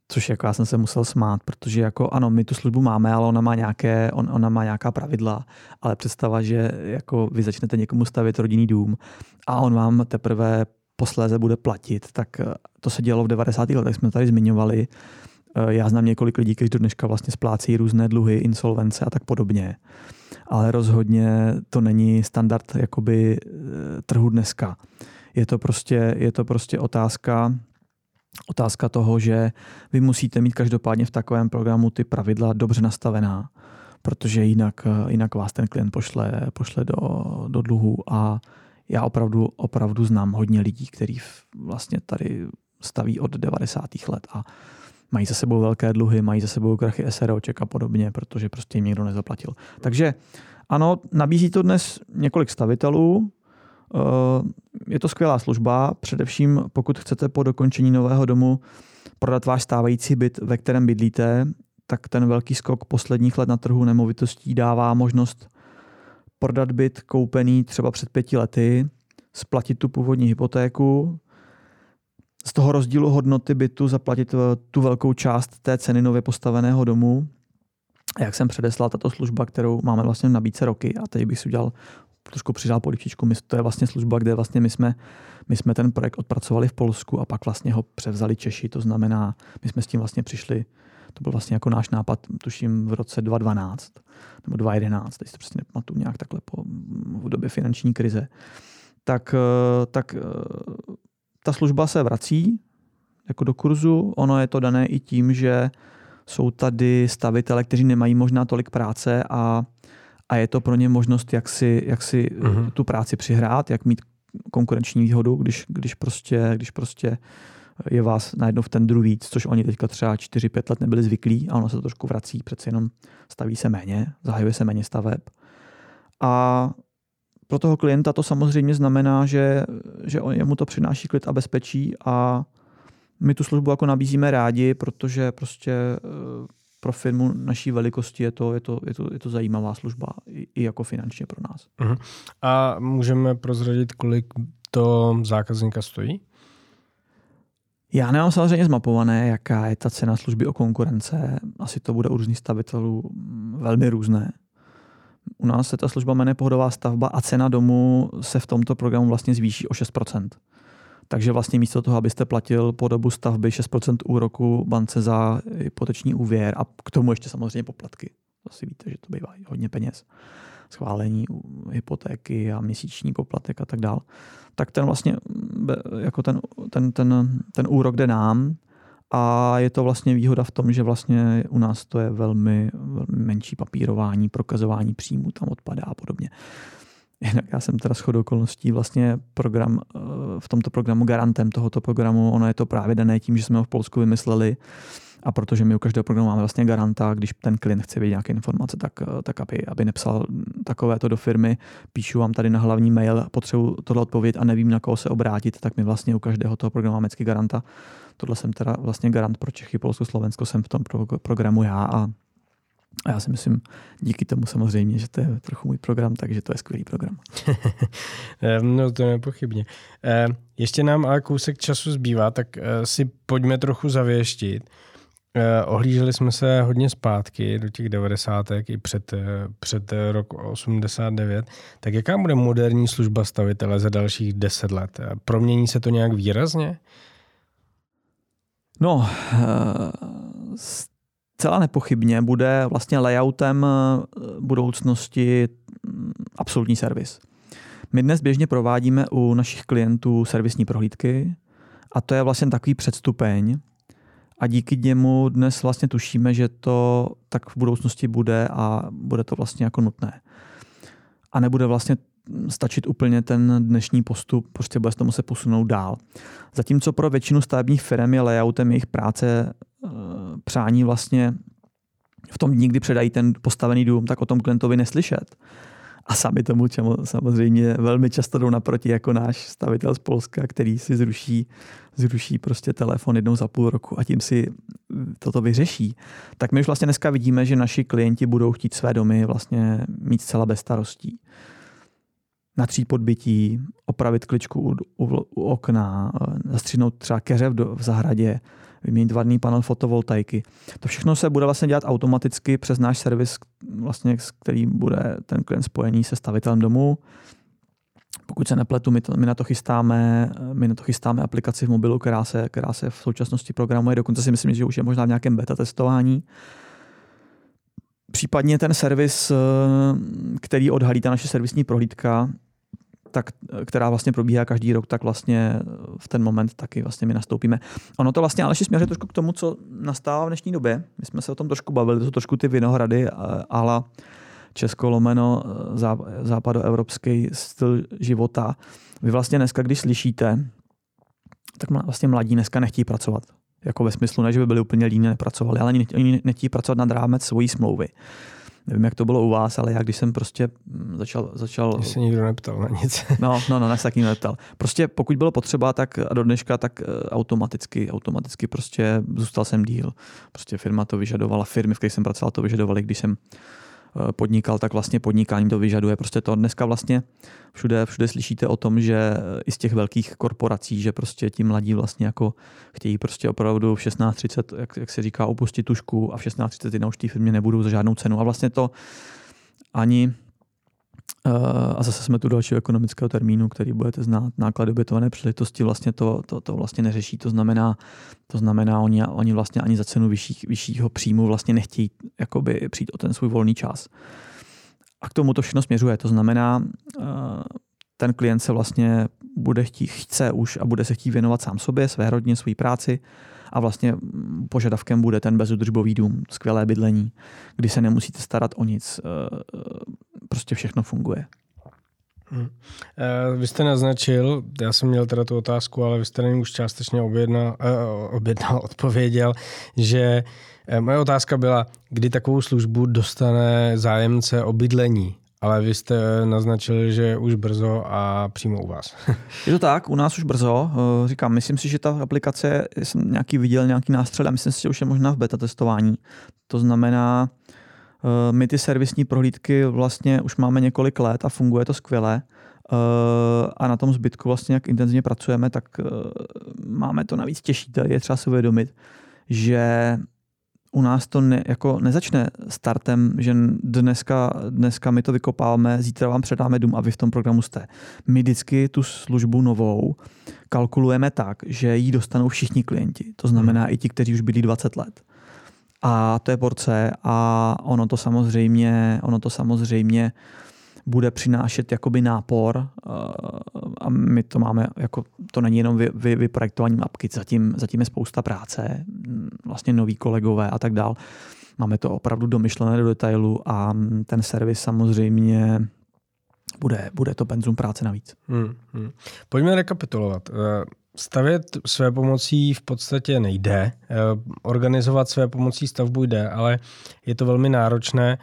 Což jako já jsem se musel smát, protože jako ano, my tu službu máme, ale ona má, nějaké, on, ona má nějaká pravidla, ale představa, že jako vy začnete někomu stavět rodinný dům a on vám teprve posléze bude platit, tak eh, to se dělo v 90. letech, jsme tady zmiňovali. Eh, já znám několik lidí, kteří do dneška vlastně splácí různé dluhy, insolvence a tak podobně. Ale rozhodně to není standard jakoby eh, trhu dneska. Je to prostě, je to prostě otázka, otázka toho, že vy musíte mít každopádně v takovém programu ty pravidla dobře nastavená, protože jinak, jinak vás ten klient pošle, pošle do, do dluhu a já opravdu, opravdu znám hodně lidí, kteří vlastně tady staví od 90. let a mají za sebou velké dluhy, mají za sebou krachy SROček a podobně, protože prostě jim někdo nezaplatil. Takže ano, nabízí to dnes několik stavitelů, eh, je to skvělá služba, především pokud chcete po dokončení nového domu prodat váš stávající byt, ve kterém bydlíte, tak ten velký skok posledních let na trhu nemovitostí dává možnost prodat byt koupený třeba před pěti lety, splatit tu původní hypotéku, z toho rozdílu hodnoty bytu zaplatit eh, tu velkou část té ceny nově postaveného domu. Jak jsem předeslal, tato služba, kterou máme vlastně v nabídce roky, a teď bych si udělal trošku přidal polivčičku, to je vlastně služba, kde vlastně my jsme, my jsme ten projekt odpracovali v Polsku a pak vlastně ho převzali Češi, to znamená, my jsme s tím vlastně přišli to byl vlastně jako náš nápad, tuším v roce 2012 nebo 2011, teď si to prostě nepamatuju nějak takhle po, v době finanční krize. Tak, eh, tak eh, ta služba se vrací jako do kurzu. Ono je to dané i tím, že jsou tady stavitele, kteří nemají možná tolik práce a, a je to pro ně možnost, jak si, jak si uh-huh. tu práci přihrát, jak mít konkurenční výhodu, když, když, prostě, když prostě je vás najednou v ten druhý víc, což oni teďka třeba 4-5 let nebyli zvyklí a ono se to trošku vrací, přece jenom staví se méně, zahajuje se méně staveb. A pro toho klienta to samozřejmě znamená, že, že jemu to přináší klid a bezpečí a my tu službu jako nabízíme rádi, protože prostě eh, pro firmu naší velikosti je to, je to, je to, je to zajímavá služba i, i jako finančně pro nás. Uh-huh. A můžeme prozradit, kolik to zákazníka stojí? Já nemám samozřejmě zmapované, jaká je ta cena služby o konkurence. Asi to bude u různých stavitelů velmi různé. U nás se ta služba jmenuje pohodová stavba a cena domu se v tomto programu vlastně zvýší o 6%. Takže vlastně místo toho, abyste platil po dobu stavby 6% úroku bance za hypoteční úvěr a k tomu ještě samozřejmě poplatky. To si víte, že to bývá hodně peněz. Schválení hypotéky a měsíční poplatek a tak dále. Tak ten vlastně jako ten, ten, ten, ten úrok jde nám a je to vlastně výhoda v tom, že vlastně u nás to je velmi, velmi menší papírování, prokazování příjmu tam odpadá a podobně. Jinak já jsem teda shodou okolností vlastně program, eh, v tomto programu garantem tohoto programu, ono je to právě dané tím, že jsme ho v Polsku vymysleli a protože my u každého programu máme vlastně garanta, když ten klient chce vědět nějaké informace, tak, eh, tak aby, aby nepsal takovéto do firmy, píšu vám tady na hlavní mail, potřebuji tohle odpovědět a nevím, na koho se obrátit, tak my vlastně u každého toho programu máme garanta. Tohle jsem teda vlastně garant pro Čechy, Polsko, Slovensko, jsem v tom pro, programu já a a já si myslím, díky tomu samozřejmě, že to je trochu můj program, takže to je skvělý program. (laughs) no to nepochybně. Ještě nám ale kousek času zbývá, tak eh, si pojďme trochu zavěštit. Eh, ohlíželi jsme se hodně zpátky do těch 90. i před, před rok 89. Tak jaká bude moderní služba stavitele za dalších 10 let? Promění se to nějak výrazně? No, Celá nepochybně bude vlastně layoutem eh, budoucnosti mm, absolutní servis. My dnes běžně provádíme u našich klientů servisní prohlídky a to je vlastně takový předstupeň a díky němu dnes vlastně tušíme, že to tak v budoucnosti bude a bude to vlastně jako nutné. A nebude vlastně stačit úplně ten dnešní postup, prostě bude se to muset posunout dál. Zatímco pro většinu stavebních firm je layoutem jejich práce eh, přání vlastně v tom dní, kdy předají ten postavený dům, tak o tom klientovi neslyšet. A sami tomu, čemu samozřejmě velmi často jdou naproti jako náš stavitel z Polska, který si zruší, zruší prostě telefon jednou za půl roku a tím si toto vyřeší. Tak my už vlastně dneska vidíme, že naši klienti budou chtít své domy vlastně mít zcela bez starostí natřít podbytí, opravit kličku u, u, u okna, eh, zastřihnout třeba keře v, v zahradě, vyměnit vadný panel fotovoltaiky. To všechno se bude vlastně dělat automaticky přes náš servis, vlastně, s kterým bude ten klient spojený se stavitelem domu. Pokud se nepletu, my, to, my, na to chystáme, my na to chystáme aplikaci v mobilu, která se, která se v současnosti programuje. Dokonce si myslím, že už je možná v nějakém beta testování. Případně ten servis, eh, který odhalí ta naše servisní prohlídka, tak, která vlastně probíhá každý rok, tak vlastně v ten moment taky vlastně my nastoupíme. Ono to vlastně ale směřuje trošku k tomu, co nastává v dnešní době. My jsme se o tom trošku bavili, to jsou trošku ty vinohrady ala Česko lomeno západoevropský styl života. Vy vlastně dneska, když slyšíte, tak vlastně mladí dneska nechtějí pracovat. Jako ve smyslu, ne, že by byli úplně líní, nepracovali, ale oni, nechtějí pracovat nad rámec svojí smlouvy. Nevím, jak to bylo u vás, ale já když jsem prostě mm, začal... začal... Mě se nikdo neptal na nic. (laughs) no, no, no, ne, se taky neptal. Prostě pokud bylo potřeba, tak a do dneška, tak eh, automaticky, automaticky prostě zůstal jsem díl. Prostě firma to vyžadovala, firmy, v kterých jsem pracoval, to vyžadovali, když jsem podnikal, tak vlastně podnikání to vyžaduje. Prostě to dneska vlastně všude, všude slyšíte o tom, že i z těch velkých korporací, že prostě ti mladí vlastně jako chtějí prostě opravdu v 16.30, jak, jak se říká, opustit tušku a v 16.30 už té firmě nebudou za žádnou cenu. A vlastně to ani Eh, a zase jsme tu dalšího ekonomického termínu, který budete znát, náklady obětované příležitosti vlastně to, to, to vlastně neřeší. To znamená, to znamená oni, oni vlastně ani za cenu vyšších, vyššího příjmu vlastně nechtějí jakoby přijít o ten svůj volný čas. A k tomu to všechno směřuje. To znamená, eh, ten klient se vlastně bude chtít, chce už a bude se chtít věnovat sám sobě, své rodině, své práci a vlastně požadavkem bude ten bezudržbový dům, skvělé bydlení, kdy se nemusíte starat o nic, eh, prostě všechno funguje. Hmm. Vy jste naznačil, já jsem měl teda tu otázku, ale vy jste na ní už částečně objednal, objednal, (laughs) odpověděl, že moje otázka byla, kdy takovou službu dostane zájemce o bydlení ale vy jste naznačili, že už brzo a přímo u vás. (laughs) Je to tak, u nás už brzo. Eh, říkám, myslím si, že ta aplikace, jsem nějaký viděl nějaký nástřel a myslím si, že už je možná v beta testování. To znamená, eh, my ty servisní prohlídky vlastně už máme několik let a funguje to skvěle. Eh, a na tom zbytku vlastně, jak intenzivně pracujeme, tak máme to navíc těžší. Je třeba si uvědomit, že u nás to ne, jako nezačne startem, že dneska, dneska my to vykopáme, zítra vám předáme dům a vy v tom programu jste. My vždycky tu službu novou kalkulujeme tak, že ji dostanou všichni klienti. To znamená hmm. i ti, kteří už byli 20 let. A to je porce a ono to samozřejmě, ono to samozřejmě bude přinášet jakoby nápor eh, a my to máme, jako to není jenom vy, vy, vyprojektování mapky, zatím, zatím je spousta práce, mm, vlastně noví kolegové a tak dál. Máme to opravdu domyšlené do detailu a ten servis samozřejmě bude, bude to penzum práce navíc. Hmm, hmm. Pojďme rekapitulovat. Eh, stavět své pomocí v podstatě nejde. Eh, organizovat své pomocí stavbu jde, ale je to velmi náročné.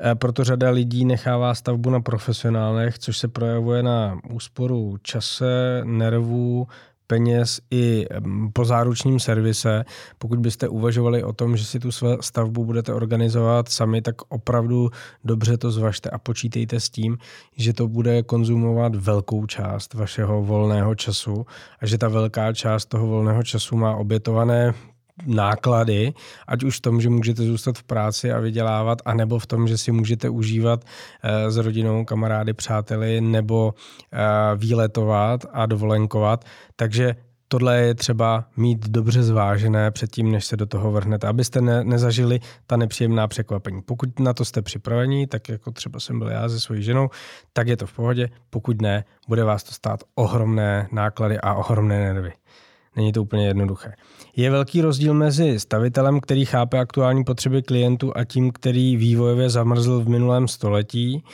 Eh, proto řada lidí nechává stavbu na profesionálech, což se projevuje na úsporu čase, nervů, peněz i po záručním servise. Pokud byste uvažovali o tom, že si tu stavbu budete organizovat sami, tak opravdu dobře to zvažte a počítejte s tím, že to bude konzumovat velkou část vašeho volného času a že ta velká část toho volného času má obětované náklady, ať už v tom, že můžete zůstat v práci a vydělávat, anebo v tom, že si můžete užívat eh, s rodinou, kamarády, přáteli, nebo eh, výletovat a dovolenkovat. Takže tohle je třeba mít dobře zvážené předtím, než se do toho vrhnete, abyste ne, nezažili ta nepříjemná překvapení. Pokud na to jste připraveni, tak jako třeba jsem byl já se svojí ženou, tak je to v pohodě. Pokud ne, bude vás to stát ohromné náklady a ohromné nervy. Není to úplně jednoduché. Je velký rozdíl mezi stavitelem, který chápe aktuální potřeby klientů a tím, který vývojově zamrzl v minulém století.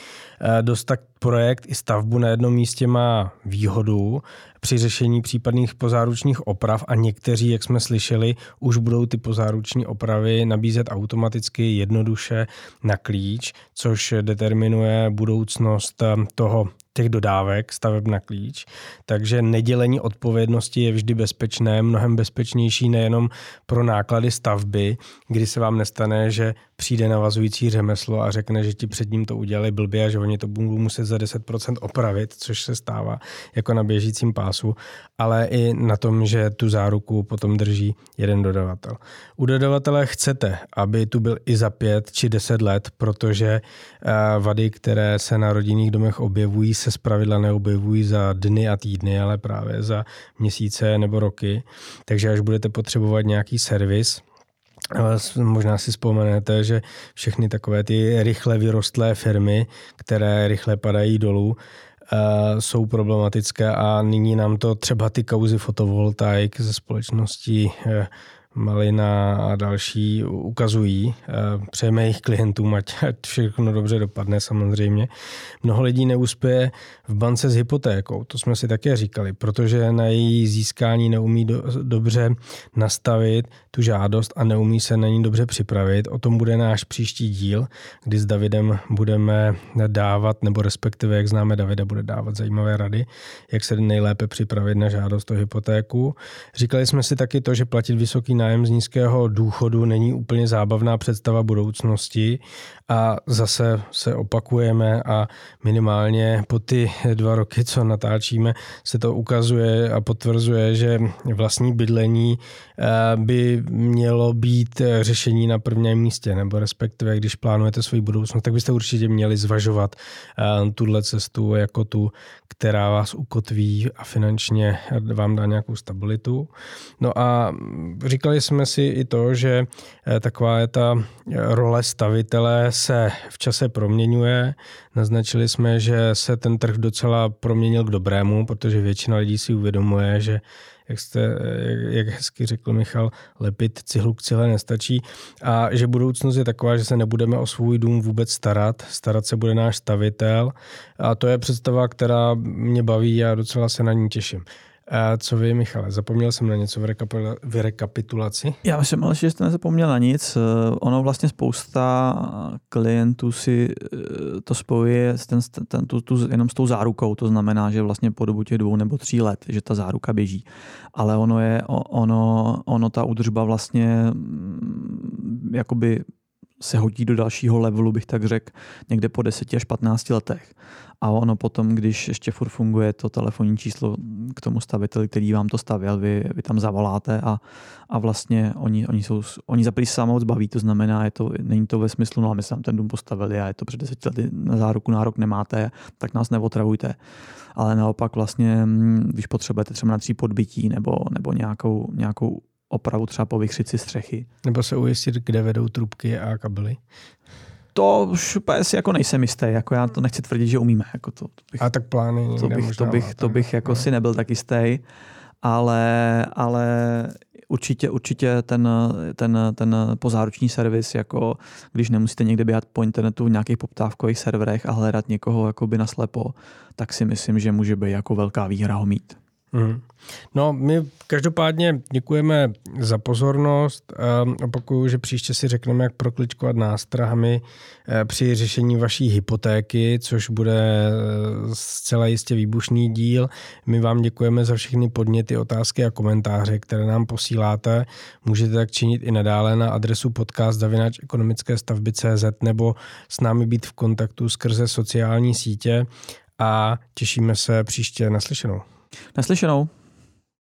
Eh, dostat projekt i stavbu na jednom místě má výhodu při řešení případných pozáručních oprav a někteří, jak jsme slyšeli, už budou ty pozáruční opravy nabízet automaticky jednoduše na klíč, což determinuje budoucnost eh, toho těch dodávek staveb na klíč, takže nedělení odpovědnosti je vždy bezpečné, mnohem bezpečnější nejenom pro náklady stavby, kdy se vám nestane, že přijde navazující řemeslo a řekne, že ti před ním to udělali blbě a že oni to budou muset za 10% opravit, což se stává jako na běžícím pásu, ale i na tom, že tu záruku potom drží jeden dodavatel. U dodavatele chcete, aby tu byl i za pět či deset let, protože eh, vady, které se na rodinných domech objevují, se zpravidla neobjevují za dny a týdny, ale právě za měsíce nebo roky. Takže až budete potřebovat nějaký servis, Možná si vzpomenete, že všechny takové ty rychle vyrostlé firmy, které rychle padají dolů, jsou problematické a nyní nám to třeba ty kauzy fotovoltaik ze společností eh, Malina a další ukazují. Eh, přejeme jejich klientům, ať, ať všechno dobře dopadne samozřejmě. Mnoho lidí neuspěje v bance s hypotékou, to jsme si také říkali, protože na její získání neumí do, dobře nastavit tu žádost a neumí se na ní dobře připravit. O tom bude náš příští díl, kdy s Davidem budeme dávat, nebo respektive, jak známe Davida, bude dávat zajímavé rady, jak se nejlépe připravit na žádost o hypotéku. Říkali jsme si taky to, že platit vysoký nájem z nízkého důchodu není úplně zábavná představa budoucnosti a zase se opakujeme a minimálně po ty dva roky, co natáčíme, se to ukazuje a potvrzuje, že vlastní bydlení eh, by mělo být řešení na prvním místě, nebo respektive, když plánujete svou budoucnost, tak byste určitě měli zvažovat eh, tuhle cestu jako tu, která vás ukotví a finančně vám dá nějakou stabilitu. No a říkali jsme si i to, že eh, taková je ta role stavitele se v čase proměňuje. Naznačili jsme, že se ten trh docela proměnil k dobrému, protože většina lidí si uvědomuje, že jak, jste, jak, jak hezky řekl Michal, lepit cihlu k cihle nestačí a že budoucnost je taková, že se nebudeme o svůj dům vůbec starat, starat se bude náš stavitel a to je představa, která mě baví a docela se na ní těším. A co vy, Michale? Zapomněl jsem na něco v, rekapitulaci? Já myslím, ale že jste nezapomněl na nic. Eh, ono vlastně spousta klientů si eh, to spojuje ten, ten, tu, tu, jenom s tou zárukou. To znamená, že vlastně po dobu těch dvou nebo tří let, že ta záruka běží. Ale ono je, ono, ono ta údržba vlastně mm, jakoby se hodí do dalšího levelu, bych tak řekl, někde po 10 až 15 letech. A ono potom, když ještě furt funguje to telefonní číslo k tomu staviteli, který vám to stavěl, vy, vy tam zavoláte a, a vlastně oni, oni, jsou, oni za se moc baví, to znamená, je to, není to ve smyslu, no a my jsme ten dům postavili a je to před deseti lety na záruku nárok nemáte, tak nás neotravujte. Ale naopak vlastně, mm, když potřebujete třeba na tří podbytí nebo, nebo nějakou, nějakou opravu třeba po vychřici střechy. Nebo se ujistit, kde vedou trubky a kabely. To už si jako nejsem jistý, jako já to nechci tvrdit, že umíme. Jako to, to bych, a tak plány to bych, to bych, to bych jako no. si nebyl tak jistý, ale, ale určitě, určitě ten, ten, ten pozáruční servis, jako když nemusíte někde běhat po internetu v nějakých poptávkových serverech a hledat někoho jakoby naslepo, tak si myslím, že může být jako velká výhra ho mít. Mm. No, my každopádně děkujeme za pozornost. Opakuju, že příště si řekneme, jak prokličkovat nástrahami eh, při řešení vaší hypotéky, což bude eh, zcela jistě výbušný díl. My vám děkujeme za všechny podněty, otázky a komentáře, které nám posíláte. Můžete tak činit i nadále na adresu podcast ekonomické stavby CZ nebo s námi být v kontaktu skrze sociální sítě a těšíme se příště naslyšenou. Naslyšenou.